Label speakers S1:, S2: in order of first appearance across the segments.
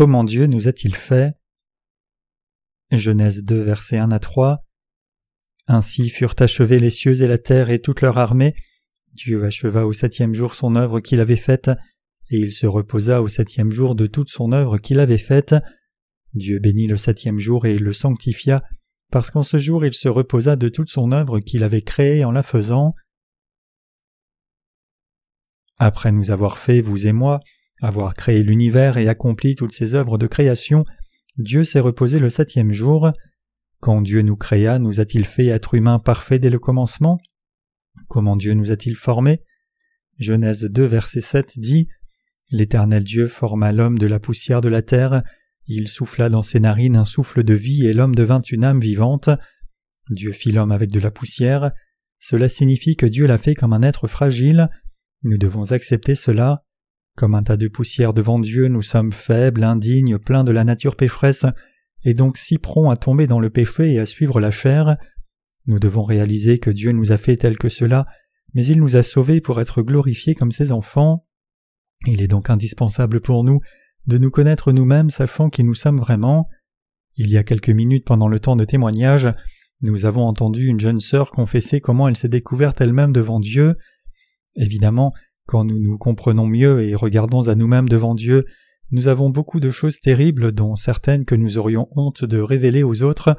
S1: Comment Dieu nous a-t-il fait? Genèse 2 versets 1 à 3 Ainsi furent achevés les cieux et la terre et toute leur armée. Dieu acheva au septième jour son œuvre qu'il avait faite, et il se reposa au septième jour de toute son œuvre qu'il avait faite. Dieu bénit le septième jour et le sanctifia, parce qu'en ce jour il se reposa de toute son œuvre qu'il avait créée en la faisant. Après nous avoir fait, vous et moi, avoir créé l'univers et accompli toutes ses œuvres de création, Dieu s'est reposé le septième jour. Quand Dieu nous créa, nous a-t-il fait être humains parfaits dès le commencement? Comment Dieu nous a-t-il formés? Genèse 2 verset 7 dit L'Éternel Dieu forma l'homme de la poussière de la terre, il souffla dans ses narines un souffle de vie et l'homme devint une âme vivante. Dieu fit l'homme avec de la poussière. Cela signifie que Dieu l'a fait comme un être fragile. Nous devons accepter cela. Comme un tas de poussière devant Dieu, nous sommes faibles, indignes, pleins de la nature pécheresse, et donc si prompts à tomber dans le péché et à suivre la chair. Nous devons réaliser que Dieu nous a fait tels que cela, mais il nous a sauvés pour être glorifiés comme ses enfants. Il est donc indispensable pour nous de nous connaître nous-mêmes sachant qui nous sommes vraiment. Il y a quelques minutes pendant le temps de témoignage, nous avons entendu une jeune sœur confesser comment elle s'est découverte elle-même devant Dieu. Évidemment, quand nous nous comprenons mieux et regardons à nous-mêmes devant Dieu, nous avons beaucoup de choses terribles dont certaines que nous aurions honte de révéler aux autres.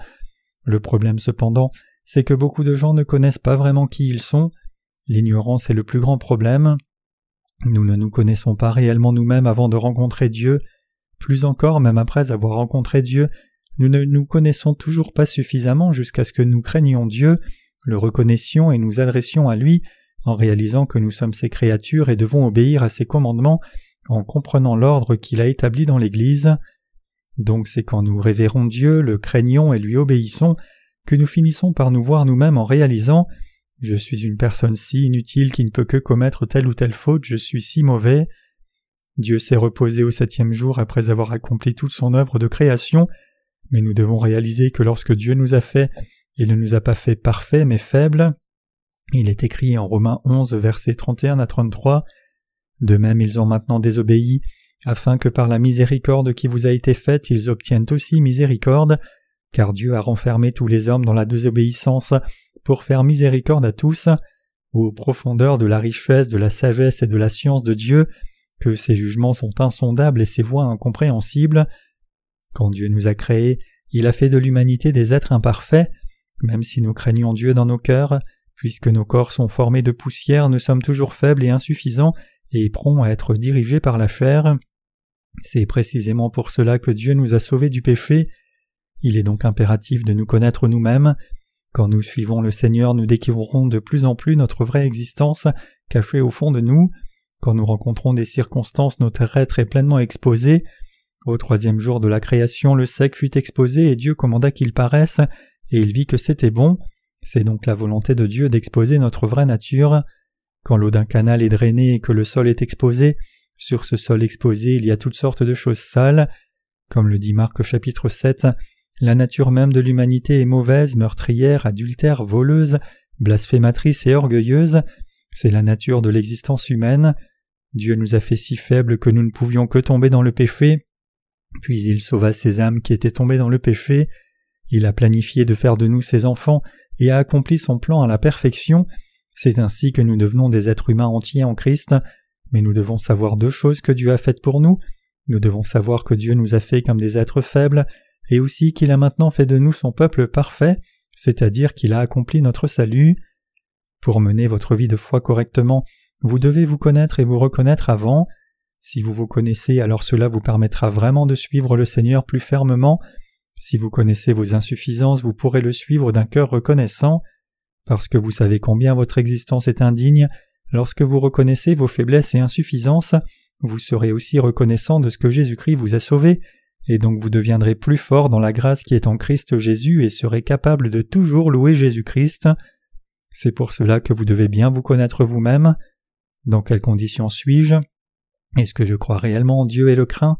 S1: Le problème cependant, c'est que beaucoup de gens ne connaissent pas vraiment qui ils sont. L'ignorance est le plus grand problème. Nous ne nous connaissons pas réellement nous-mêmes avant de rencontrer Dieu. Plus encore, même après avoir rencontré Dieu, nous ne nous connaissons toujours pas suffisamment jusqu'à ce que nous craignions Dieu, le reconnaissions et nous adressions à lui, en réalisant que nous sommes ses créatures et devons obéir à ses commandements en comprenant l'ordre qu'il a établi dans l'Église. Donc c'est quand nous révérons Dieu, le craignons et lui obéissons que nous finissons par nous voir nous-mêmes en réalisant Je suis une personne si inutile qui ne peut que commettre telle ou telle faute, je suis si mauvais. Dieu s'est reposé au septième jour après avoir accompli toute son œuvre de création, mais nous devons réaliser que lorsque Dieu nous a fait, il ne nous a pas fait parfaits mais faibles. Il est écrit en Romains 11, versets 31 à 33 De même, ils ont maintenant désobéi, afin que par la miséricorde qui vous a été faite, ils obtiennent aussi miséricorde, car Dieu a renfermé tous les hommes dans la désobéissance pour faire miséricorde à tous, aux profondeurs de la richesse, de la sagesse et de la science de Dieu, que ses jugements sont insondables et ses voies incompréhensibles. Quand Dieu nous a créés, il a fait de l'humanité des êtres imparfaits, même si nous craignons Dieu dans nos cœurs, puisque nos corps sont formés de poussière, nous sommes toujours faibles et insuffisants et prompts à être dirigés par la chair. C'est précisément pour cela que Dieu nous a sauvés du péché, il est donc impératif de nous connaître nous-mêmes. Quand nous suivons le Seigneur, nous découvrons de plus en plus notre vraie existence cachée au fond de nous. Quand nous rencontrons des circonstances, notre être est pleinement exposé. Au troisième jour de la création, le sec fut exposé et Dieu commanda qu'il paraisse, et il vit que c'était bon. C'est donc la volonté de Dieu d'exposer notre vraie nature. Quand l'eau d'un canal est drainée et que le sol est exposé, sur ce sol exposé il y a toutes sortes de choses sales. Comme le dit Marc chapitre 7, la nature même de l'humanité est mauvaise, meurtrière, adultère, voleuse, blasphématrice et orgueilleuse. C'est la nature de l'existence humaine. Dieu nous a fait si faibles que nous ne pouvions que tomber dans le péché. Puis il sauva ces âmes qui étaient tombées dans le péché. Il a planifié de faire de nous ses enfants et a accompli son plan à la perfection. C'est ainsi que nous devenons des êtres humains entiers en Christ. Mais nous devons savoir deux choses que Dieu a faites pour nous. Nous devons savoir que Dieu nous a fait comme des êtres faibles et aussi qu'il a maintenant fait de nous son peuple parfait, c'est-à-dire qu'il a accompli notre salut. Pour mener votre vie de foi correctement, vous devez vous connaître et vous reconnaître avant. Si vous vous connaissez, alors cela vous permettra vraiment de suivre le Seigneur plus fermement. Si vous connaissez vos insuffisances, vous pourrez le suivre d'un cœur reconnaissant. Parce que vous savez combien votre existence est indigne, lorsque vous reconnaissez vos faiblesses et insuffisances, vous serez aussi reconnaissant de ce que Jésus-Christ vous a sauvé et donc vous deviendrez plus fort dans la grâce qui est en Christ Jésus et serez capable de toujours louer Jésus-Christ. C'est pour cela que vous devez bien vous connaître vous-même. Dans quelles conditions suis-je? Est-ce que je crois réellement en Dieu et le crains?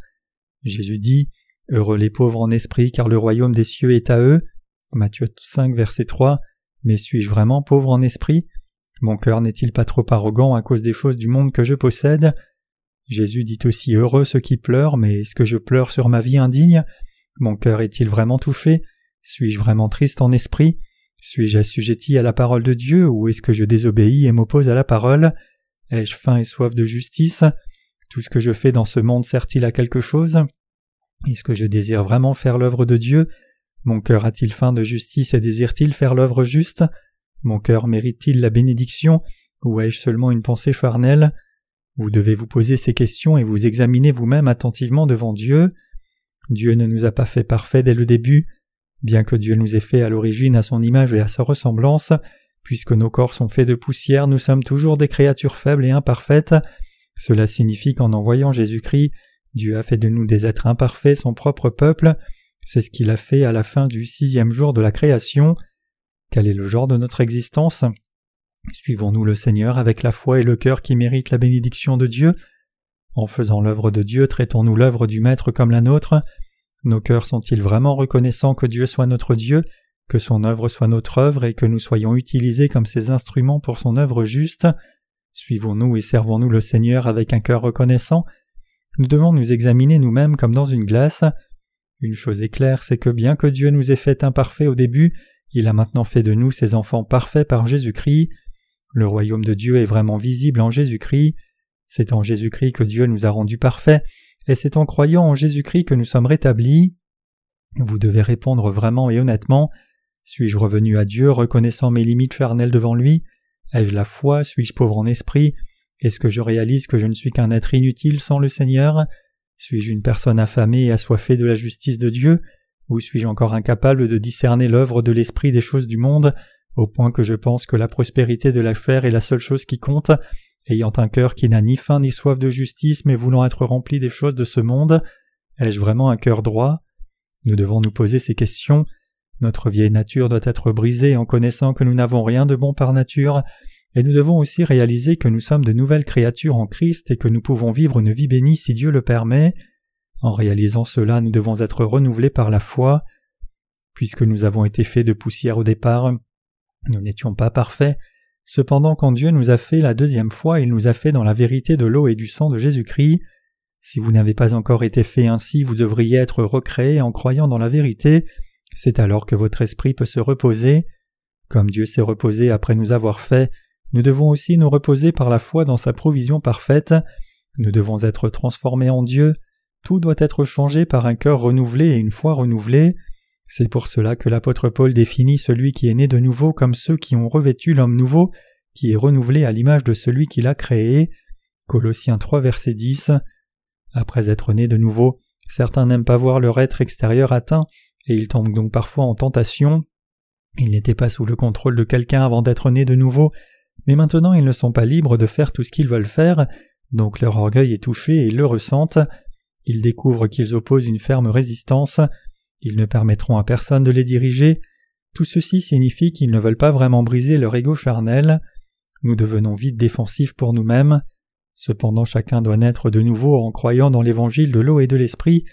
S1: Jésus dit Heureux les pauvres en esprit, car le royaume des cieux est à eux. Matthieu 5, verset 3. Mais suis-je vraiment pauvre en esprit? Mon cœur n'est-il pas trop arrogant à cause des choses du monde que je possède? Jésus dit aussi heureux ceux qui pleurent, mais est-ce que je pleure sur ma vie indigne? Mon cœur est-il vraiment touché Suis-je vraiment triste en esprit? Suis-je assujetti à la parole de Dieu ou est-ce que je désobéis et m'oppose à la parole? Ai-je faim et soif de justice? Tout ce que je fais dans ce monde sert-il à quelque chose? Est-ce que je désire vraiment faire l'œuvre de Dieu? Mon cœur a-t-il faim de justice et désire-t-il faire l'œuvre juste? Mon cœur mérite-t-il la bénédiction? Ou ai-je seulement une pensée charnelle? Vous devez vous poser ces questions et vous examiner vous-même attentivement devant Dieu. Dieu ne nous a pas fait parfaits dès le début, bien que Dieu nous ait fait à l'origine à son image et à sa ressemblance, puisque nos corps sont faits de poussière, nous sommes toujours des créatures faibles et imparfaites. Cela signifie qu'en envoyant Jésus-Christ, Dieu a fait de nous des êtres imparfaits, son propre peuple. C'est ce qu'il a fait à la fin du sixième jour de la création. Quel est le genre de notre existence? Suivons-nous le Seigneur avec la foi et le cœur qui méritent la bénédiction de Dieu. En faisant l'œuvre de Dieu, traitons-nous l'œuvre du Maître comme la nôtre. Nos cœurs sont-ils vraiment reconnaissants que Dieu soit notre Dieu, que son œuvre soit notre œuvre et que nous soyons utilisés comme ses instruments pour son œuvre juste? Suivons-nous et servons-nous le Seigneur avec un cœur reconnaissant Nous devons nous examiner nous-mêmes comme dans une glace. Une chose est claire, c'est que bien que Dieu nous ait fait imparfaits au début, il a maintenant fait de nous ses enfants parfaits par Jésus-Christ. Le royaume de Dieu est vraiment visible en Jésus-Christ. C'est en Jésus-Christ que Dieu nous a rendus parfaits, et c'est en croyant en Jésus-Christ que nous sommes rétablis. Vous devez répondre vraiment et honnêtement. Suis-je revenu à Dieu reconnaissant mes limites charnelles devant lui? Ai-je la foi? Suis-je pauvre en esprit? Est-ce que je réalise que je ne suis qu'un être inutile sans le Seigneur? Suis-je une personne affamée et assoiffée de la justice de Dieu? Ou suis-je encore incapable de discerner l'œuvre de l'esprit des choses du monde au point que je pense que la prospérité de la chair est la seule chose qui compte, ayant un cœur qui n'a ni faim ni soif de justice, mais voulant être rempli des choses de ce monde? Ai-je vraiment un cœur droit? Nous devons nous poser ces questions. Notre vieille nature doit être brisée en connaissant que nous n'avons rien de bon par nature, et nous devons aussi réaliser que nous sommes de nouvelles créatures en Christ et que nous pouvons vivre une vie bénie si Dieu le permet. En réalisant cela, nous devons être renouvelés par la foi. Puisque nous avons été faits de poussière au départ, nous n'étions pas parfaits, cependant quand Dieu nous a fait la deuxième fois, il nous a fait dans la vérité de l'eau et du sang de Jésus-Christ. Si vous n'avez pas encore été fait ainsi, vous devriez être recréé en croyant dans la vérité, c'est alors que votre esprit peut se reposer. Comme Dieu s'est reposé après nous avoir fait, nous devons aussi nous reposer par la foi dans sa provision parfaite. Nous devons être transformés en Dieu. Tout doit être changé par un cœur renouvelé et une foi renouvelée. C'est pour cela que l'apôtre Paul définit celui qui est né de nouveau comme ceux qui ont revêtu l'homme nouveau, qui est renouvelé à l'image de celui qui l'a créé. Colossiens 3 verset 10. Après être né de nouveau, certains n'aiment pas voir leur être extérieur atteint, et ils tombent donc parfois en tentation. Ils n'étaient pas sous le contrôle de quelqu'un avant d'être nés de nouveau, mais maintenant ils ne sont pas libres de faire tout ce qu'ils veulent faire, donc leur orgueil est touché et le ressentent. Ils découvrent qu'ils opposent une ferme résistance, ils ne permettront à personne de les diriger. Tout ceci signifie qu'ils ne veulent pas vraiment briser leur ego charnel. Nous devenons vite défensifs pour nous-mêmes. Cependant chacun doit naître de nouveau en croyant dans l'évangile de l'eau et de l'esprit,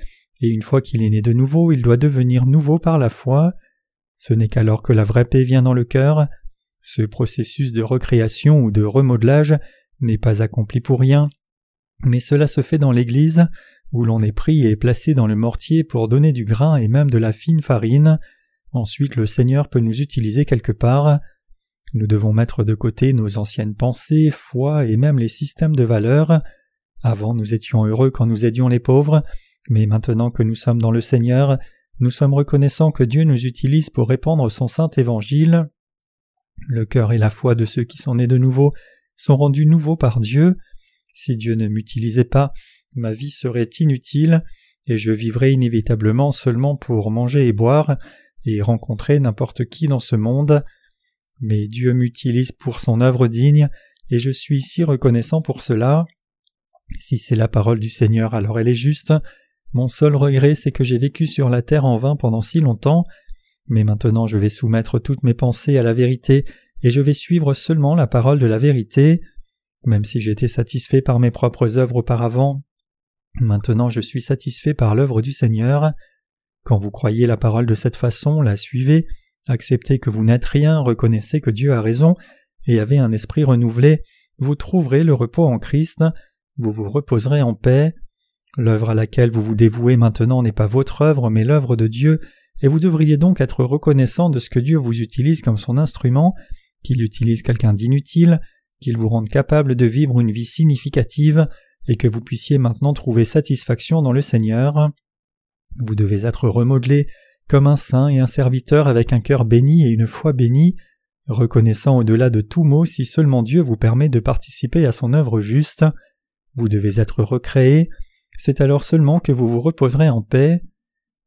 S1: et une fois qu'il est né de nouveau, il doit devenir nouveau par la foi. Ce n'est qu'alors que la vraie paix vient dans le cœur. Ce processus de recréation ou de remodelage n'est pas accompli pour rien, mais cela se fait dans l'Église, où l'on est pris et placé dans le mortier pour donner du grain et même de la fine farine. Ensuite le Seigneur peut nous utiliser quelque part. Nous devons mettre de côté nos anciennes pensées, foi et même les systèmes de valeurs. Avant nous étions heureux quand nous aidions les pauvres, mais maintenant que nous sommes dans le Seigneur, nous sommes reconnaissants que Dieu nous utilise pour répandre son saint évangile. Le cœur et la foi de ceux qui sont nés de nouveau sont rendus nouveaux par Dieu. Si Dieu ne m'utilisait pas, ma vie serait inutile, et je vivrais inévitablement seulement pour manger et boire, et rencontrer n'importe qui dans ce monde. Mais Dieu m'utilise pour son œuvre digne, et je suis si reconnaissant pour cela. Si c'est la parole du Seigneur, alors elle est juste. Mon seul regret, c'est que j'ai vécu sur la terre en vain pendant si longtemps, mais maintenant je vais soumettre toutes mes pensées à la vérité, et je vais suivre seulement la parole de la vérité. Même si j'étais satisfait par mes propres œuvres auparavant, Maintenant je suis satisfait par l'œuvre du Seigneur. Quand vous croyez la parole de cette façon, la suivez, acceptez que vous n'êtes rien, reconnaissez que Dieu a raison, et avez un esprit renouvelé, vous trouverez le repos en Christ, vous vous reposerez en paix. L'œuvre à laquelle vous vous dévouez maintenant n'est pas votre œuvre, mais l'œuvre de Dieu, et vous devriez donc être reconnaissant de ce que Dieu vous utilise comme son instrument, qu'il utilise quelqu'un d'inutile, qu'il vous rende capable de vivre une vie significative, et que vous puissiez maintenant trouver satisfaction dans le Seigneur. Vous devez être remodelé comme un saint et un serviteur avec un cœur béni et une foi bénie, reconnaissant au-delà de tout mot si seulement Dieu vous permet de participer à son œuvre juste. Vous devez être recréé, c'est alors seulement que vous vous reposerez en paix.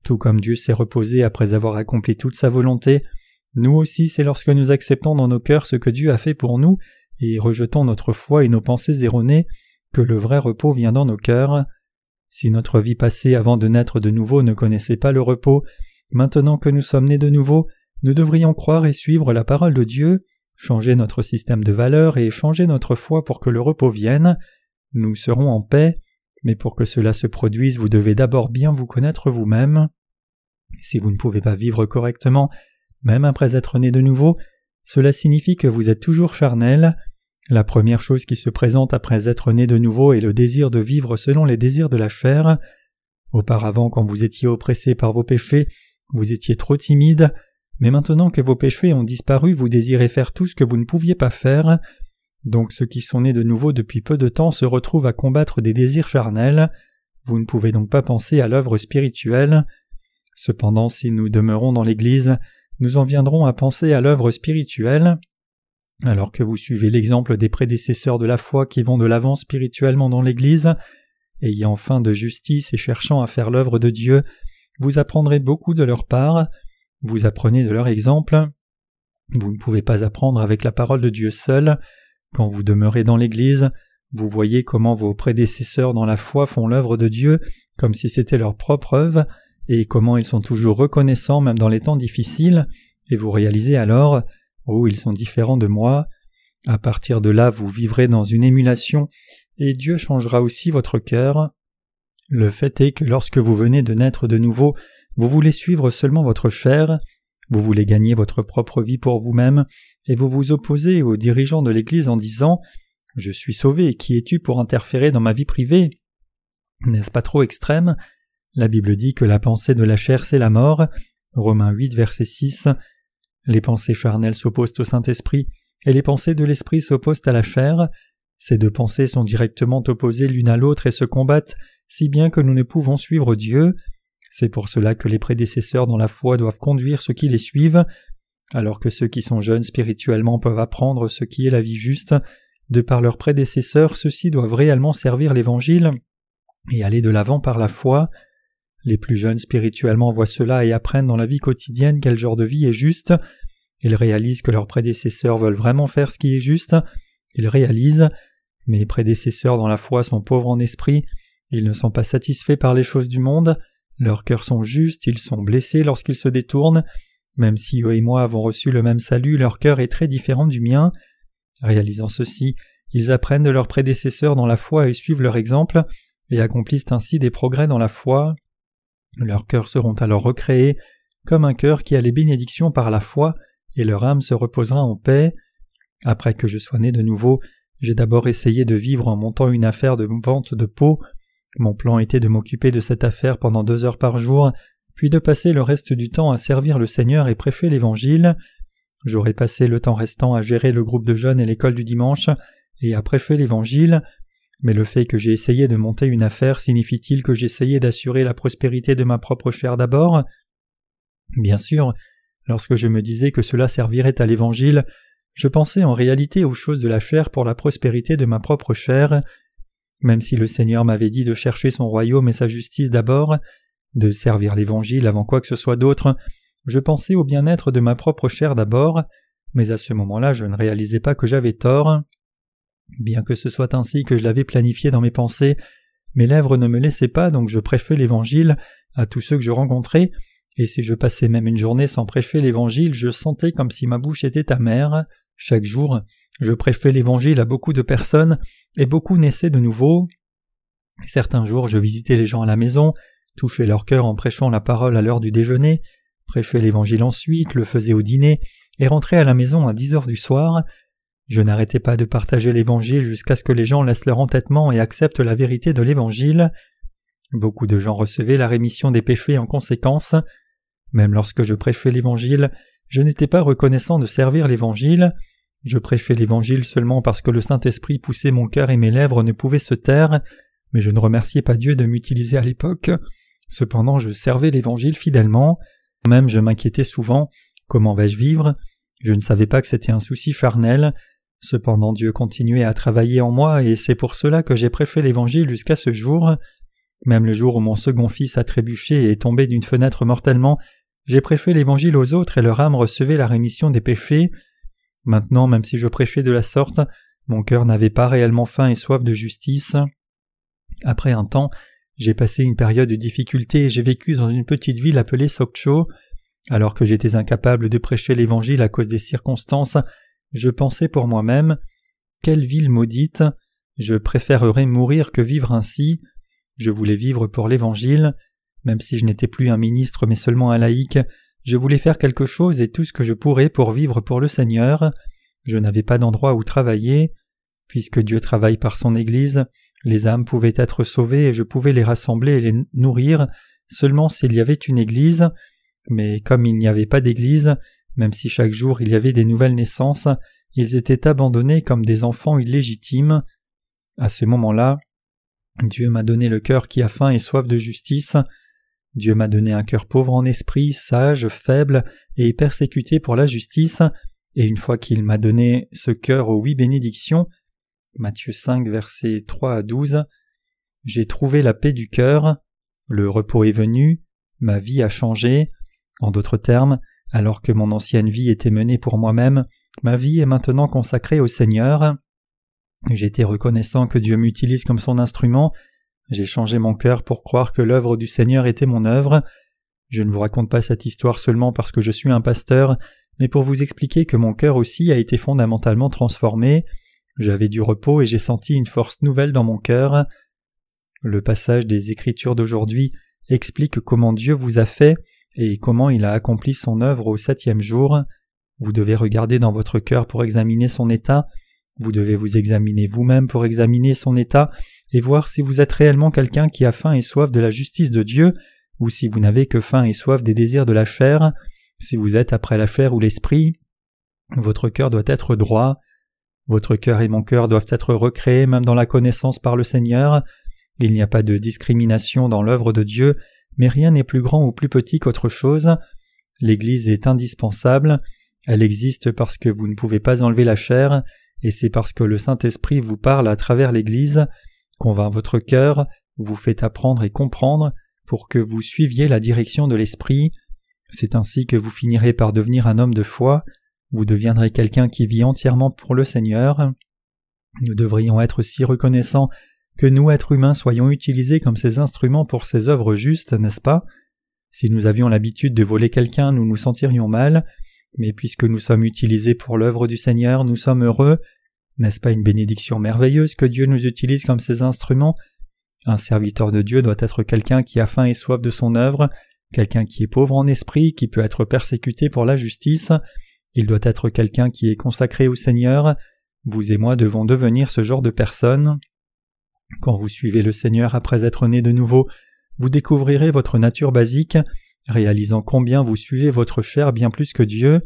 S1: Tout comme Dieu s'est reposé après avoir accompli toute sa volonté, nous aussi c'est lorsque nous acceptons dans nos cœurs ce que Dieu a fait pour nous et rejetons notre foi et nos pensées erronées que le vrai repos vient dans nos cœurs. Si notre vie passée avant de naître de nouveau ne connaissait pas le repos, maintenant que nous sommes nés de nouveau, nous devrions croire et suivre la parole de Dieu, changer notre système de valeurs et changer notre foi pour que le repos vienne. Nous serons en paix, mais pour que cela se produise, vous devez d'abord bien vous connaître vous-même. Si vous ne pouvez pas vivre correctement, même après être né de nouveau, cela signifie que vous êtes toujours charnel. La première chose qui se présente après être né de nouveau est le désir de vivre selon les désirs de la chair. Auparavant, quand vous étiez oppressé par vos péchés, vous étiez trop timide, mais maintenant que vos péchés ont disparu, vous désirez faire tout ce que vous ne pouviez pas faire. Donc ceux qui sont nés de nouveau depuis peu de temps se retrouvent à combattre des désirs charnels. Vous ne pouvez donc pas penser à l'œuvre spirituelle. Cependant, si nous demeurons dans l'Église, nous en viendrons à penser à l'œuvre spirituelle. Alors que vous suivez l'exemple des prédécesseurs de la foi qui vont de l'avant spirituellement dans l'Église, ayant faim de justice et cherchant à faire l'œuvre de Dieu, vous apprendrez beaucoup de leur part, vous apprenez de leur exemple. Vous ne pouvez pas apprendre avec la parole de Dieu seul. Quand vous demeurez dans l'Église, vous voyez comment vos prédécesseurs dans la foi font l'œuvre de Dieu comme si c'était leur propre œuvre, et comment ils sont toujours reconnaissants même dans les temps difficiles, et vous réalisez alors Oh, ils sont différents de moi. À partir de là, vous vivrez dans une émulation, et Dieu changera aussi votre cœur. Le fait est que lorsque vous venez de naître de nouveau, vous voulez suivre seulement votre chair, vous voulez gagner votre propre vie pour vous-même, et vous vous opposez aux dirigeants de l'Église en disant Je suis sauvé, qui es-tu pour interférer dans ma vie privée? N'est-ce pas trop extrême? La Bible dit que la pensée de la chair c'est la mort. Romains 8, verset 6. Les pensées charnelles s'opposent au Saint-Esprit, et les pensées de l'Esprit s'opposent à la chair. Ces deux pensées sont directement opposées l'une à l'autre et se combattent, si bien que nous ne pouvons suivre Dieu. C'est pour cela que les prédécesseurs dans la foi doivent conduire ceux qui les suivent, alors que ceux qui sont jeunes spirituellement peuvent apprendre ce qui est la vie juste. De par leurs prédécesseurs, ceux-ci doivent réellement servir l'Évangile et aller de l'avant par la foi. Les plus jeunes spirituellement voient cela et apprennent dans la vie quotidienne quel genre de vie est juste. Ils réalisent que leurs prédécesseurs veulent vraiment faire ce qui est juste. Ils réalisent Mes prédécesseurs dans la foi sont pauvres en esprit, ils ne sont pas satisfaits par les choses du monde, leurs cœurs sont justes, ils sont blessés lorsqu'ils se détournent. Même si eux et moi avons reçu le même salut, leur cœur est très différent du mien. Réalisant ceci, ils apprennent de leurs prédécesseurs dans la foi et suivent leur exemple, et accomplissent ainsi des progrès dans la foi. Leurs cœurs seront alors recréés, comme un cœur qui a les bénédictions par la foi, et leur âme se reposera en paix. Après que je sois né de nouveau, j'ai d'abord essayé de vivre en montant une affaire de vente de peau. Mon plan était de m'occuper de cette affaire pendant deux heures par jour, puis de passer le reste du temps à servir le Seigneur et prêcher l'Évangile. J'aurais passé le temps restant à gérer le groupe de jeunes et l'école du dimanche, et à prêcher l'Évangile. Mais le fait que j'ai essayé de monter une affaire signifie-t-il que j'essayais d'assurer la prospérité de ma propre chair d'abord? Bien sûr, lorsque je me disais que cela servirait à l'Évangile, je pensais en réalité aux choses de la chair pour la prospérité de ma propre chair. Même si le Seigneur m'avait dit de chercher son royaume et sa justice d'abord, de servir l'Évangile avant quoi que ce soit d'autre, je pensais au bien-être de ma propre chair d'abord, mais à ce moment-là je ne réalisais pas que j'avais tort. Bien que ce soit ainsi que je l'avais planifié dans mes pensées, mes lèvres ne me laissaient pas, donc je prêchais l'Évangile à tous ceux que je rencontrais, et si je passais même une journée sans prêcher l'Évangile, je sentais comme si ma bouche était amère. Chaque jour, je prêchais l'Évangile à beaucoup de personnes, et beaucoup naissaient de nouveau. Certains jours, je visitais les gens à la maison, touchais leur cœur en prêchant la parole à l'heure du déjeuner, prêchais l'Évangile ensuite, le faisais au dîner, et rentrais à la maison à dix heures du soir, Je n'arrêtais pas de partager l'Évangile jusqu'à ce que les gens laissent leur entêtement et acceptent la vérité de l'Évangile. Beaucoup de gens recevaient la rémission des péchés en conséquence. Même lorsque je prêchais l'Évangile, je n'étais pas reconnaissant de servir l'Évangile. Je prêchais l'Évangile seulement parce que le Saint-Esprit poussait mon cœur et mes lèvres ne pouvaient se taire, mais je ne remerciais pas Dieu de m'utiliser à l'époque. Cependant je servais l'Évangile fidèlement. Même je m'inquiétais souvent. Comment vais-je vivre? Je ne savais pas que c'était un souci charnel. Cependant Dieu continuait à travailler en moi et c'est pour cela que j'ai prêché l'Évangile jusqu'à ce jour. Même le jour où mon second fils a trébuché et est tombé d'une fenêtre mortellement, j'ai prêché l'Évangile aux autres et leur âme recevait la rémission des péchés. Maintenant, même si je prêchais de la sorte, mon cœur n'avait pas réellement faim et soif de justice. Après un temps, j'ai passé une période de difficulté et j'ai vécu dans une petite ville appelée Sokcho. Alors que j'étais incapable de prêcher l'Évangile à cause des circonstances, je pensais pour moi-même Quelle ville maudite Je préférerais mourir que vivre ainsi. Je voulais vivre pour l'Évangile. Même si je n'étais plus un ministre mais seulement un laïc, je voulais faire quelque chose et tout ce que je pourrais pour vivre pour le Seigneur. Je n'avais pas d'endroit où travailler. Puisque Dieu travaille par son Église, les âmes pouvaient être sauvées et je pouvais les rassembler et les nourrir seulement s'il y avait une Église. Mais comme il n'y avait pas d'Église, même si chaque jour il y avait des nouvelles naissances, ils étaient abandonnés comme des enfants illégitimes. À ce moment-là, Dieu m'a donné le cœur qui a faim et soif de justice. Dieu m'a donné un cœur pauvre en esprit, sage, faible et persécuté pour la justice, et une fois qu'il m'a donné ce cœur aux huit bénédictions, Matthieu 5 versets 3 à 12, j'ai trouvé la paix du cœur, le repos est venu, ma vie a changé, en d'autres termes, alors que mon ancienne vie était menée pour moi-même, ma vie est maintenant consacrée au Seigneur. J'étais reconnaissant que Dieu m'utilise comme son instrument, j'ai changé mon cœur pour croire que l'œuvre du Seigneur était mon œuvre. Je ne vous raconte pas cette histoire seulement parce que je suis un pasteur, mais pour vous expliquer que mon cœur aussi a été fondamentalement transformé. J'avais du repos et j'ai senti une force nouvelle dans mon cœur. Le passage des Écritures d'aujourd'hui explique comment Dieu vous a fait et comment il a accompli son œuvre au septième jour. Vous devez regarder dans votre cœur pour examiner son état, vous devez vous examiner vous-même pour examiner son état et voir si vous êtes réellement quelqu'un qui a faim et soif de la justice de Dieu, ou si vous n'avez que faim et soif des désirs de la chair, si vous êtes après la chair ou l'esprit. Votre cœur doit être droit. Votre cœur et mon cœur doivent être recréés même dans la connaissance par le Seigneur. Il n'y a pas de discrimination dans l'œuvre de Dieu, mais rien n'est plus grand ou plus petit qu'autre chose. L'Église est indispensable. Elle existe parce que vous ne pouvez pas enlever la chair, et c'est parce que le Saint-Esprit vous parle à travers l'Église, convainc votre cœur, vous fait apprendre et comprendre, pour que vous suiviez la direction de l'Esprit. C'est ainsi que vous finirez par devenir un homme de foi, vous deviendrez quelqu'un qui vit entièrement pour le Seigneur. Nous devrions être si reconnaissants que nous, êtres humains, soyons utilisés comme ces instruments pour ces œuvres justes, n'est-ce pas? Si nous avions l'habitude de voler quelqu'un, nous nous sentirions mal, mais puisque nous sommes utilisés pour l'œuvre du Seigneur, nous sommes heureux. N'est-ce pas une bénédiction merveilleuse que Dieu nous utilise comme ses instruments? Un serviteur de Dieu doit être quelqu'un qui a faim et soif de son œuvre, quelqu'un qui est pauvre en esprit, qui peut être persécuté pour la justice. Il doit être quelqu'un qui est consacré au Seigneur. Vous et moi devons devenir ce genre de personne. Quand vous suivez le Seigneur après être né de nouveau, vous découvrirez votre nature basique, réalisant combien vous suivez votre chair bien plus que Dieu.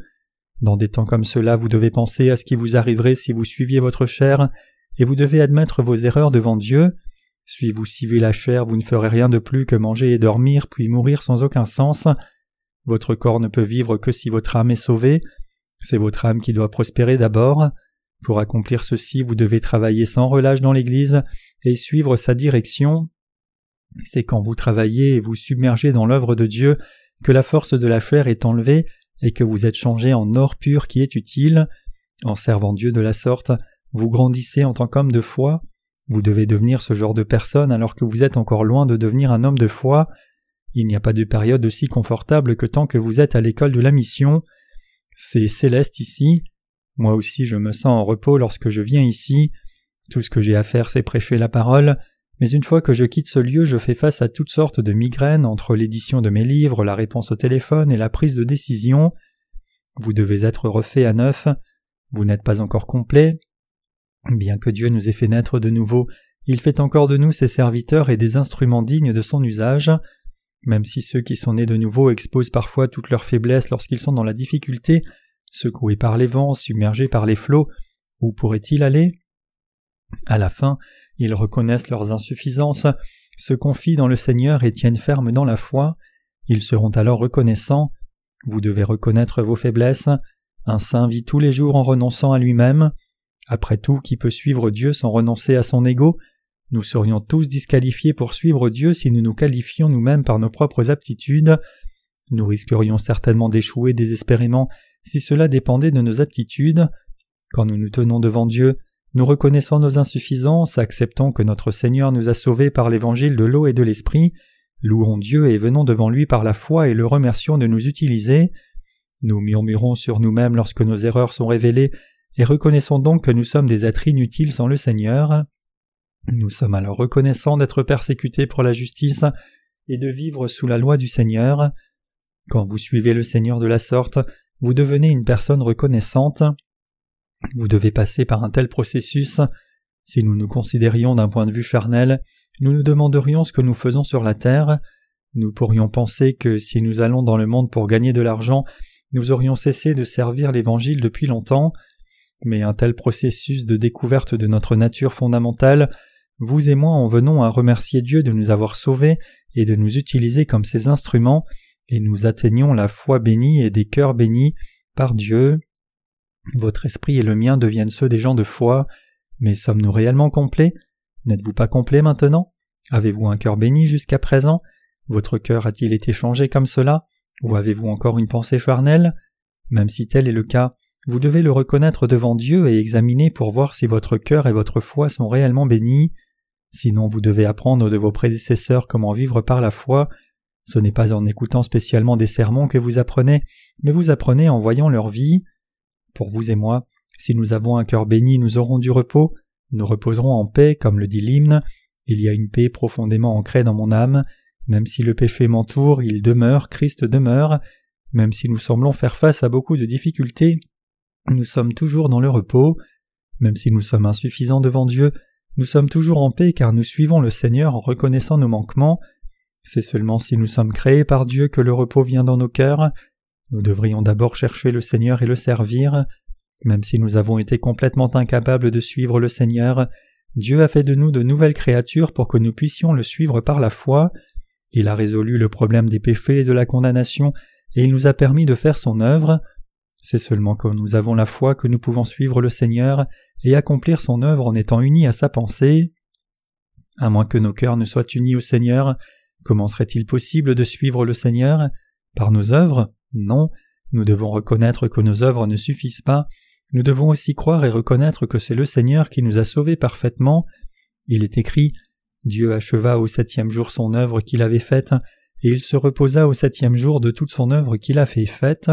S1: Dans des temps comme cela, vous devez penser à ce qui vous arriverait si vous suiviez votre chair, et vous devez admettre vos erreurs devant Dieu. Si vous suivez la chair, vous ne ferez rien de plus que manger et dormir, puis mourir sans aucun sens. Votre corps ne peut vivre que si votre âme est sauvée. C'est votre âme qui doit prospérer d'abord. Pour accomplir ceci, vous devez travailler sans relâche dans l'Église et suivre sa direction. C'est quand vous travaillez et vous submergez dans l'œuvre de Dieu que la force de la chair est enlevée et que vous êtes changé en or pur qui est utile. En servant Dieu de la sorte, vous grandissez en tant qu'homme de foi. Vous devez devenir ce genre de personne alors que vous êtes encore loin de devenir un homme de foi. Il n'y a pas de période aussi confortable que tant que vous êtes à l'école de la mission. C'est céleste ici. Moi aussi je me sens en repos lorsque je viens ici. Tout ce que j'ai à faire c'est prêcher la parole, mais une fois que je quitte ce lieu, je fais face à toutes sortes de migraines entre l'édition de mes livres, la réponse au téléphone et la prise de décision. Vous devez être refait à neuf. Vous n'êtes pas encore complet. Bien que Dieu nous ait fait naître de nouveau, il fait encore de nous ses serviteurs et des instruments dignes de son usage. Même si ceux qui sont nés de nouveau exposent parfois toutes leurs faiblesses lorsqu'ils sont dans la difficulté, secoués par les vents, submergés par les flots, où pourraient-ils aller? À la fin, ils reconnaissent leurs insuffisances, se confient dans le Seigneur et tiennent ferme dans la foi. Ils seront alors reconnaissants. Vous devez reconnaître vos faiblesses. Un saint vit tous les jours en renonçant à lui-même. Après tout, qui peut suivre Dieu sans renoncer à son ego? Nous serions tous disqualifiés pour suivre Dieu si nous nous qualifions nous-mêmes par nos propres aptitudes. Nous risquerions certainement d'échouer désespérément si cela dépendait de nos aptitudes. Quand nous nous tenons devant Dieu, nous reconnaissons nos insuffisances, acceptons que notre Seigneur nous a sauvés par l'évangile de l'eau et de l'esprit, louons Dieu et venons devant lui par la foi et le remercions de nous utiliser. Nous murmurons sur nous-mêmes lorsque nos erreurs sont révélées et reconnaissons donc que nous sommes des êtres inutiles sans le Seigneur. Nous sommes alors reconnaissants d'être persécutés pour la justice et de vivre sous la loi du Seigneur. Quand vous suivez le Seigneur de la sorte, vous devenez une personne reconnaissante. Vous devez passer par un tel processus. Si nous nous considérions d'un point de vue charnel, nous nous demanderions ce que nous faisons sur la terre. Nous pourrions penser que si nous allons dans le monde pour gagner de l'argent, nous aurions cessé de servir l'Évangile depuis longtemps. Mais un tel processus de découverte de notre nature fondamentale, vous et moi en venons à remercier Dieu de nous avoir sauvés et de nous utiliser comme ses instruments, et nous atteignons la foi bénie et des cœurs bénis par Dieu. Votre esprit et le mien deviennent ceux des gens de foi, mais sommes-nous réellement complets? N'êtes-vous pas complet maintenant? Avez-vous un cœur béni jusqu'à présent? Votre cœur a-t-il été changé comme cela? Ou avez-vous encore une pensée charnelle? Même si tel est le cas, vous devez le reconnaître devant Dieu et examiner pour voir si votre cœur et votre foi sont réellement bénis. Sinon vous devez apprendre de vos prédécesseurs comment vivre par la foi. Ce n'est pas en écoutant spécialement des sermons que vous apprenez, mais vous apprenez en voyant leur vie. Pour vous et moi, si nous avons un cœur béni, nous aurons du repos, nous reposerons en paix, comme le dit l'hymne. Il y a une paix profondément ancrée dans mon âme. Même si le péché m'entoure, il demeure, Christ demeure. Même si nous semblons faire face à beaucoup de difficultés, nous sommes toujours dans le repos. Même si nous sommes insuffisants devant Dieu, nous sommes toujours en paix car nous suivons le Seigneur en reconnaissant nos manquements. C'est seulement si nous sommes créés par Dieu que le repos vient dans nos cœurs. Nous devrions d'abord chercher le Seigneur et le servir. Même si nous avons été complètement incapables de suivre le Seigneur, Dieu a fait de nous de nouvelles créatures pour que nous puissions le suivre par la foi. Il a résolu le problème des péchés et de la condamnation, et il nous a permis de faire son œuvre. C'est seulement quand nous avons la foi que nous pouvons suivre le Seigneur et accomplir son œuvre en étant unis à sa pensée. À moins que nos cœurs ne soient unis au Seigneur, comment serait-il possible de suivre le Seigneur? Par nos œuvres Non. Nous devons reconnaître que nos œuvres ne suffisent pas, nous devons aussi croire et reconnaître que c'est le Seigneur qui nous a sauvés parfaitement. Il est écrit Dieu acheva au septième jour son œuvre qu'il avait faite, et il se reposa au septième jour de toute son œuvre qu'il a fait faite.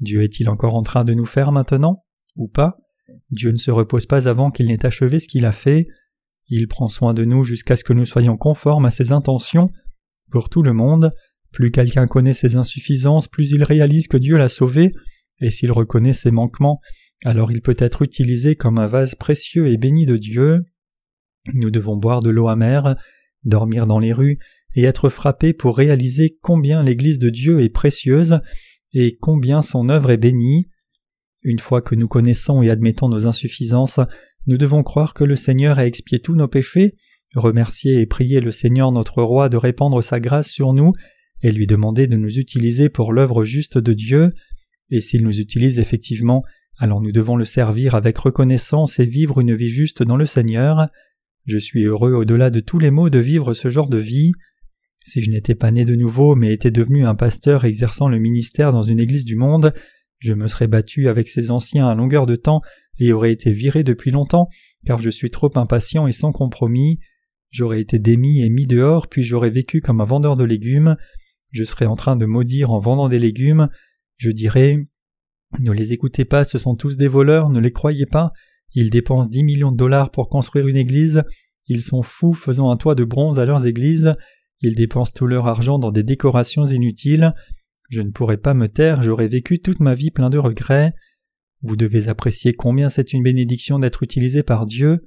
S1: Dieu est-il encore en train de nous faire maintenant Ou pas? Dieu ne se repose pas avant qu'il n'ait achevé ce qu'il a fait. Il prend soin de nous jusqu'à ce que nous soyons conformes à ses intentions. Pour tout le monde, plus quelqu'un connaît ses insuffisances, plus il réalise que Dieu l'a sauvé, et s'il reconnaît ses manquements, alors il peut être utilisé comme un vase précieux et béni de Dieu. Nous devons boire de l'eau amère, dormir dans les rues, et être frappés pour réaliser combien l'Église de Dieu est précieuse et combien son œuvre est bénie. Une fois que nous connaissons et admettons nos insuffisances, nous devons croire que le Seigneur a expié tous nos péchés, remercier et prier le Seigneur notre Roi de répandre sa grâce sur nous, et lui demander de nous utiliser pour l'œuvre juste de Dieu, et s'il nous utilise effectivement, alors nous devons le servir avec reconnaissance et vivre une vie juste dans le Seigneur. Je suis heureux au-delà de tous les maux de vivre ce genre de vie. Si je n'étais pas né de nouveau mais étais devenu un pasteur exerçant le ministère dans une église du monde, je me serais battu avec ces anciens à longueur de temps et aurais été viré depuis longtemps, car je suis trop impatient et sans compromis. J'aurais été démis et mis dehors, puis j'aurais vécu comme un vendeur de légumes. Je serais en train de maudire en vendant des légumes. Je dirais ne les écoutez pas, ce sont tous des voleurs, ne les croyez pas. Ils dépensent dix millions de dollars pour construire une église. Ils sont fous faisant un toit de bronze à leurs églises. Ils dépensent tout leur argent dans des décorations inutiles. Je ne pourrais pas me taire, j'aurais vécu toute ma vie plein de regrets. Vous devez apprécier combien c'est une bénédiction d'être utilisé par Dieu.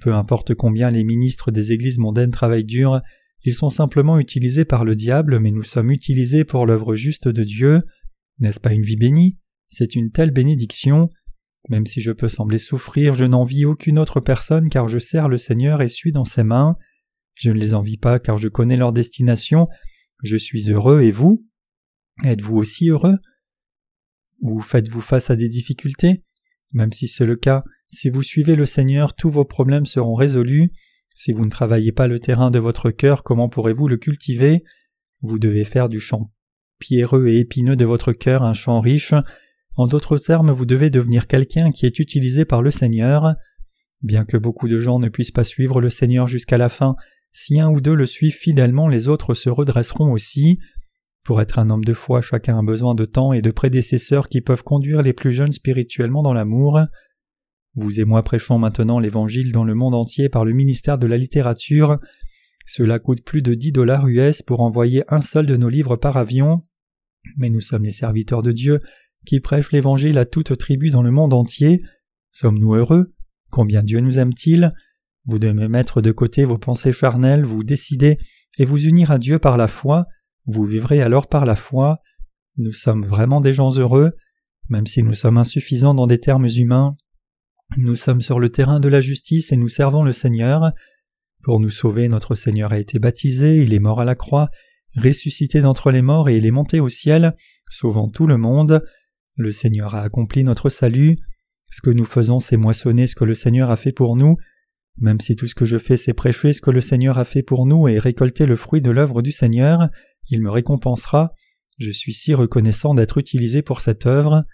S1: Peu importe combien les ministres des églises mondaines travaillent dur, ils sont simplement utilisés par le diable, mais nous sommes utilisés pour l'œuvre juste de Dieu. N'est-ce pas une vie bénie? C'est une telle bénédiction. Même si je peux sembler souffrir, je n'envie aucune autre personne car je sers le Seigneur et suis dans ses mains. Je ne les envie pas car je connais leur destination. Je suis heureux et vous? Êtes-vous aussi heureux? Ou faites-vous face à des difficultés? Même si c'est le cas, si vous suivez le Seigneur, tous vos problèmes seront résolus. Si vous ne travaillez pas le terrain de votre cœur, comment pourrez-vous le cultiver? Vous devez faire du champ pierreux et épineux de votre cœur un champ riche. En d'autres termes, vous devez devenir quelqu'un qui est utilisé par le Seigneur. Bien que beaucoup de gens ne puissent pas suivre le Seigneur jusqu'à la fin, si un ou deux le suivent fidèlement, les autres se redresseront aussi. Pour être un homme de foi, chacun a besoin de temps et de prédécesseurs qui peuvent conduire les plus jeunes spirituellement dans l'amour. Vous et moi prêchons maintenant l'Évangile dans le monde entier par le ministère de la littérature. Cela coûte plus de dix dollars US pour envoyer un seul de nos livres par avion. Mais nous sommes les serviteurs de Dieu qui prêchent l'Évangile à toute tribu dans le monde entier. Sommes-nous heureux? Combien Dieu nous aime-t-il? Vous devez mettre de côté vos pensées charnelles, vous décider et vous unir à Dieu par la foi. Vous vivrez alors par la foi. Nous sommes vraiment des gens heureux, même si nous sommes insuffisants dans des termes humains. Nous sommes sur le terrain de la justice et nous servons le Seigneur. Pour nous sauver, notre Seigneur a été baptisé, il est mort à la croix, ressuscité d'entre les morts et il est monté au ciel, sauvant tout le monde. Le Seigneur a accompli notre salut. Ce que nous faisons, c'est moissonner ce que le Seigneur a fait pour nous. Même si tout ce que je fais, c'est prêcher ce que le Seigneur a fait pour nous et récolter le fruit de l'œuvre du Seigneur, il me récompensera. Je suis si reconnaissant d'être utilisé pour cette œuvre.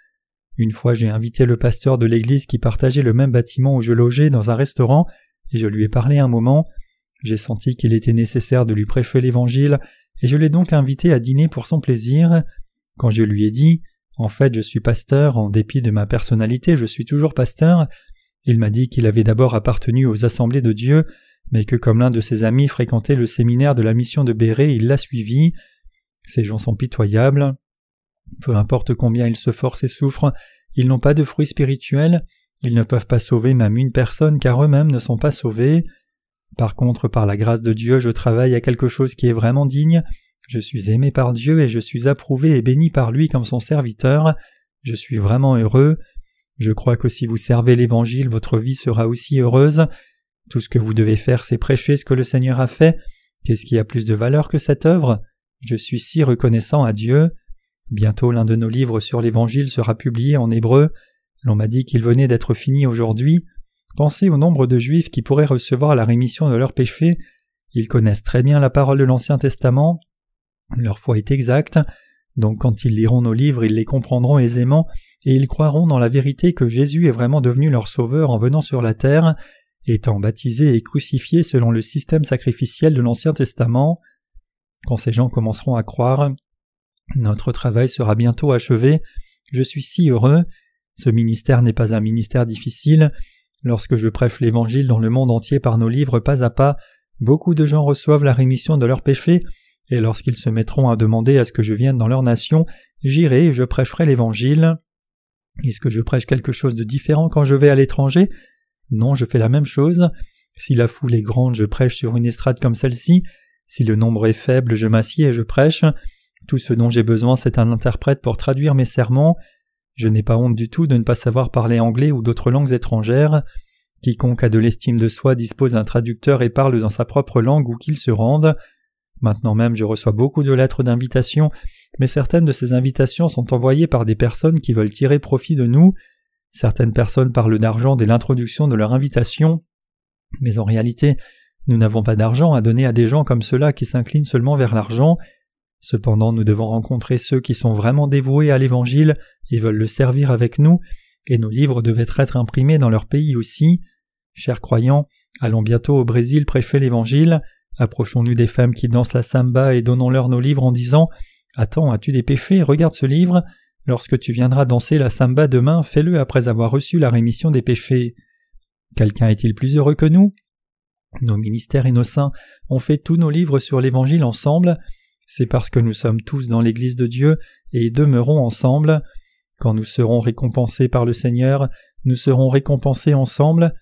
S1: Une fois j'ai invité le pasteur de l'église qui partageait le même bâtiment où je logeais dans un restaurant, et je lui ai parlé un moment. J'ai senti qu'il était nécessaire de lui prêcher l'Évangile, et je l'ai donc invité à dîner pour son plaisir. Quand je lui ai dit En fait, je suis pasteur, en dépit de ma personnalité, je suis toujours pasteur, il m'a dit qu'il avait d'abord appartenu aux assemblées de Dieu, mais que comme l'un de ses amis fréquentait le séminaire de la mission de Béré, il l'a suivi. Ces gens sont pitoyables. Peu importe combien ils se forcent et souffrent, ils n'ont pas de fruits spirituels, ils ne peuvent pas sauver même une personne car eux-mêmes ne sont pas sauvés. Par contre, par la grâce de Dieu, je travaille à quelque chose qui est vraiment digne, je suis aimé par Dieu et je suis approuvé et béni par lui comme son serviteur, je suis vraiment heureux. Je crois que si vous servez l'Évangile, votre vie sera aussi heureuse. Tout ce que vous devez faire, c'est prêcher ce que le Seigneur a fait. Qu'est-ce qui a plus de valeur que cette œuvre? Je suis si reconnaissant à Dieu. Bientôt l'un de nos livres sur l'Évangile sera publié en hébreu. L'on m'a dit qu'il venait d'être fini aujourd'hui. Pensez au nombre de Juifs qui pourraient recevoir la rémission de leurs péchés. Ils connaissent très bien la parole de l'Ancien Testament. Leur foi est exacte. Donc quand ils liront nos livres, ils les comprendront aisément et ils croiront dans la vérité que Jésus est vraiment devenu leur sauveur en venant sur la terre, étant baptisé et crucifié selon le système sacrificiel de l'Ancien Testament. Quand ces gens commenceront à croire, notre travail sera bientôt achevé. Je suis si heureux. Ce ministère n'est pas un ministère difficile. Lorsque je prêche l'Évangile dans le monde entier par nos livres pas à pas, beaucoup de gens reçoivent la rémission de leurs péchés, et lorsqu'ils se mettront à demander à ce que je vienne dans leur nation, j'irai et je prêcherai l'Évangile. Est-ce que je prêche quelque chose de différent quand je vais à l'étranger? Non, je fais la même chose. Si la foule est grande, je prêche sur une estrade comme celle-ci. Si le nombre est faible, je m'assieds et je prêche. Tout ce dont j'ai besoin, c'est un interprète pour traduire mes sermons. Je n'ai pas honte du tout de ne pas savoir parler anglais ou d'autres langues étrangères. Quiconque a de l'estime de soi dispose d'un traducteur et parle dans sa propre langue où qu'il se rende. Maintenant même je reçois beaucoup de lettres d'invitation, mais certaines de ces invitations sont envoyées par des personnes qui veulent tirer profit de nous. Certaines personnes parlent d'argent dès l'introduction de leur invitation, mais en réalité, nous n'avons pas d'argent à donner à des gens comme ceux-là qui s'inclinent seulement vers l'argent. Cependant, nous devons rencontrer ceux qui sont vraiment dévoués à l'Évangile et veulent le servir avec nous, et nos livres devaient être imprimés dans leur pays aussi. Chers croyants, allons bientôt au Brésil prêcher l'Évangile. Approchons-nous des femmes qui dansent la samba et donnons-leur nos livres en disant Attends, as-tu des péchés? Regarde ce livre. Lorsque tu viendras danser la samba demain, fais-le après avoir reçu la rémission des péchés. Quelqu'un est-il plus heureux que nous? Nos ministères et nos saints ont fait tous nos livres sur l'Évangile ensemble. C'est parce que nous sommes tous dans l'Église de Dieu et demeurons ensemble. Quand nous serons récompensés par le Seigneur, nous serons récompensés ensemble.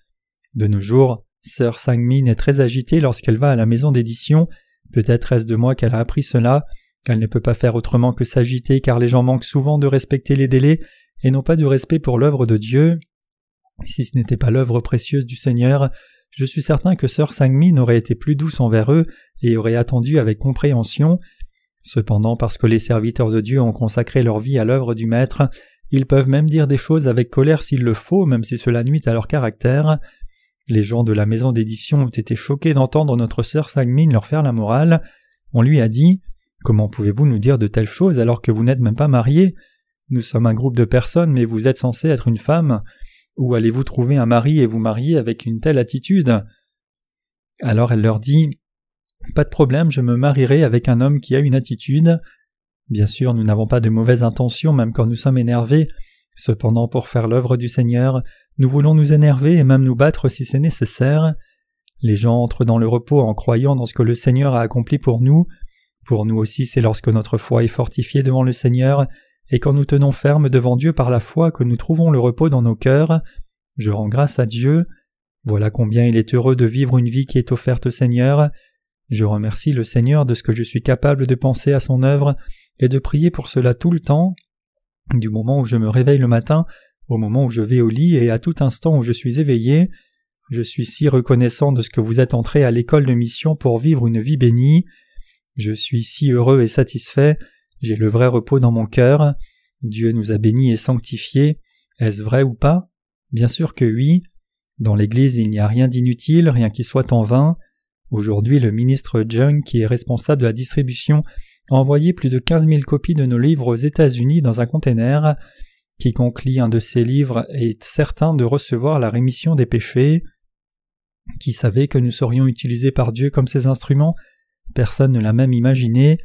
S1: De nos jours, sœur Sangmin est très agitée lorsqu'elle va à la maison d'édition. Peut-être est-ce de moi qu'elle a appris cela. Elle ne peut pas faire autrement que s'agiter car les gens manquent souvent de respecter les délais et n'ont pas de respect pour l'œuvre de Dieu. Si ce n'était pas l'œuvre précieuse du Seigneur, je suis certain que sœur Sangmin aurait été plus douce envers eux et aurait attendu avec compréhension. Cependant, parce que les serviteurs de Dieu ont consacré leur vie à l'œuvre du Maître, ils peuvent même dire des choses avec colère s'il le faut, même si cela nuit à leur caractère. Les gens de la maison d'édition ont été choqués d'entendre notre sœur Sangmin leur faire la morale. On lui a dit Comment pouvez-vous nous dire de telles choses alors que vous n'êtes même pas mariés? Nous sommes un groupe de personnes, mais vous êtes censé être une femme. Où allez-vous trouver un mari et vous marier avec une telle attitude? Alors elle leur dit Pas de problème, je me marierai avec un homme qui a une attitude. Bien sûr, nous n'avons pas de mauvaises intentions même quand nous sommes énervés. Cependant, pour faire l'œuvre du Seigneur, nous voulons nous énerver et même nous battre si c'est nécessaire. Les gens entrent dans le repos en croyant dans ce que le Seigneur a accompli pour nous. Pour nous aussi, c'est lorsque notre foi est fortifiée devant le Seigneur et quand nous tenons ferme devant Dieu par la foi que nous trouvons le repos dans nos cœurs. Je rends grâce à Dieu. Voilà combien il est heureux de vivre une vie qui est offerte au Seigneur. Je remercie le Seigneur de ce que je suis capable de penser à son œuvre et de prier pour cela tout le temps, du moment où je me réveille le matin, au moment où je vais au lit et à tout instant où je suis éveillé. Je suis si reconnaissant de ce que vous êtes entré à l'école de mission pour vivre une vie bénie. Je suis si heureux et satisfait, j'ai le vrai repos dans mon cœur. Dieu nous a bénis et sanctifiés. Est-ce vrai ou pas? Bien sûr que oui. Dans l'Église il n'y a rien d'inutile, rien qui soit en vain. Aujourd'hui le ministre Jung, qui est responsable de la distribution, a envoyé plus de quinze mille copies de nos livres aux États-Unis dans un conteneur. Quiconque lit un de ces livres est certain de recevoir la rémission des péchés. Qui savait que nous serions utilisés par Dieu comme ses instruments? Personne ne l'a même imaginé.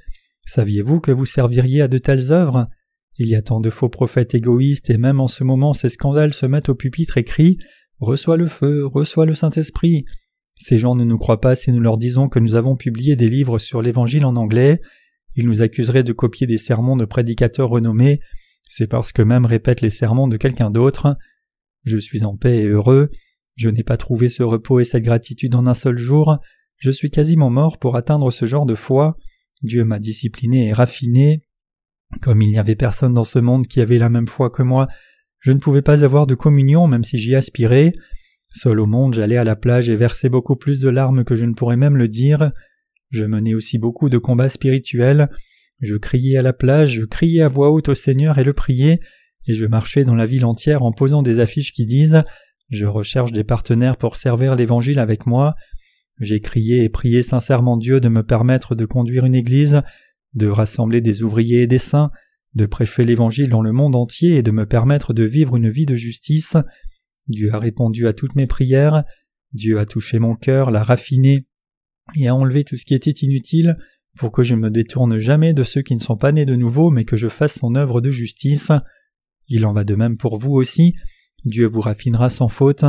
S1: Saviez-vous que vous serviriez à de telles œuvres? Il y a tant de faux prophètes égoïstes et même en ce moment ces scandales se mettent au pupitre et crient Reçois le feu, reçois le Saint-Esprit. Ces gens ne nous croient pas si nous leur disons que nous avons publié des livres sur l'Évangile en anglais. Ils nous accuseraient de copier des sermons de prédicateurs renommés. C'est parce que même répètent les sermons de quelqu'un d'autre. Je suis en paix et heureux. Je n'ai pas trouvé ce repos et cette gratitude en un seul jour. Je suis quasiment mort pour atteindre ce genre de foi. Dieu m'a discipliné et raffiné. Comme il n'y avait personne dans ce monde qui avait la même foi que moi, je ne pouvais pas avoir de communion même si j'y aspirais. Seul au monde, j'allais à la plage et versais beaucoup plus de larmes que je ne pourrais même le dire. Je menais aussi beaucoup de combats spirituels. Je criais à la plage, je criais à voix haute au Seigneur et le priais, et je marchais dans la ville entière en posant des affiches qui disent Je recherche des partenaires pour servir l'Évangile avec moi. J'ai crié et prié sincèrement Dieu de me permettre de conduire une église, de rassembler des ouvriers et des saints, de prêcher l'Évangile dans le monde entier et de me permettre de vivre une vie de justice. Dieu a répondu à toutes mes prières, Dieu a touché mon cœur, l'a raffiné, et a enlevé tout ce qui était inutile, pour que je me détourne jamais de ceux qui ne sont pas nés de nouveau, mais que je fasse son œuvre de justice. Il en va de même pour vous aussi. Dieu vous raffinera sans faute.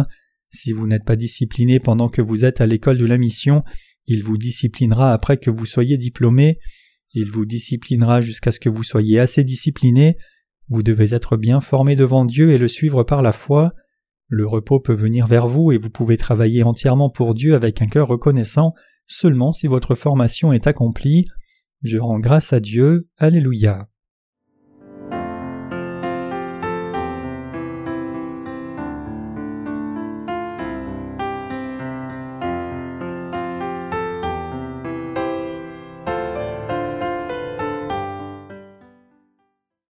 S1: Si vous n'êtes pas discipliné pendant que vous êtes à l'école de la mission, il vous disciplinera après que vous soyez diplômé. Il vous disciplinera jusqu'à ce que vous soyez assez discipliné. Vous devez être bien formé devant Dieu et le suivre par la foi. Le repos peut venir vers vous et vous pouvez travailler entièrement pour Dieu avec un cœur reconnaissant seulement si votre formation est accomplie. Je rends grâce à Dieu. Alléluia.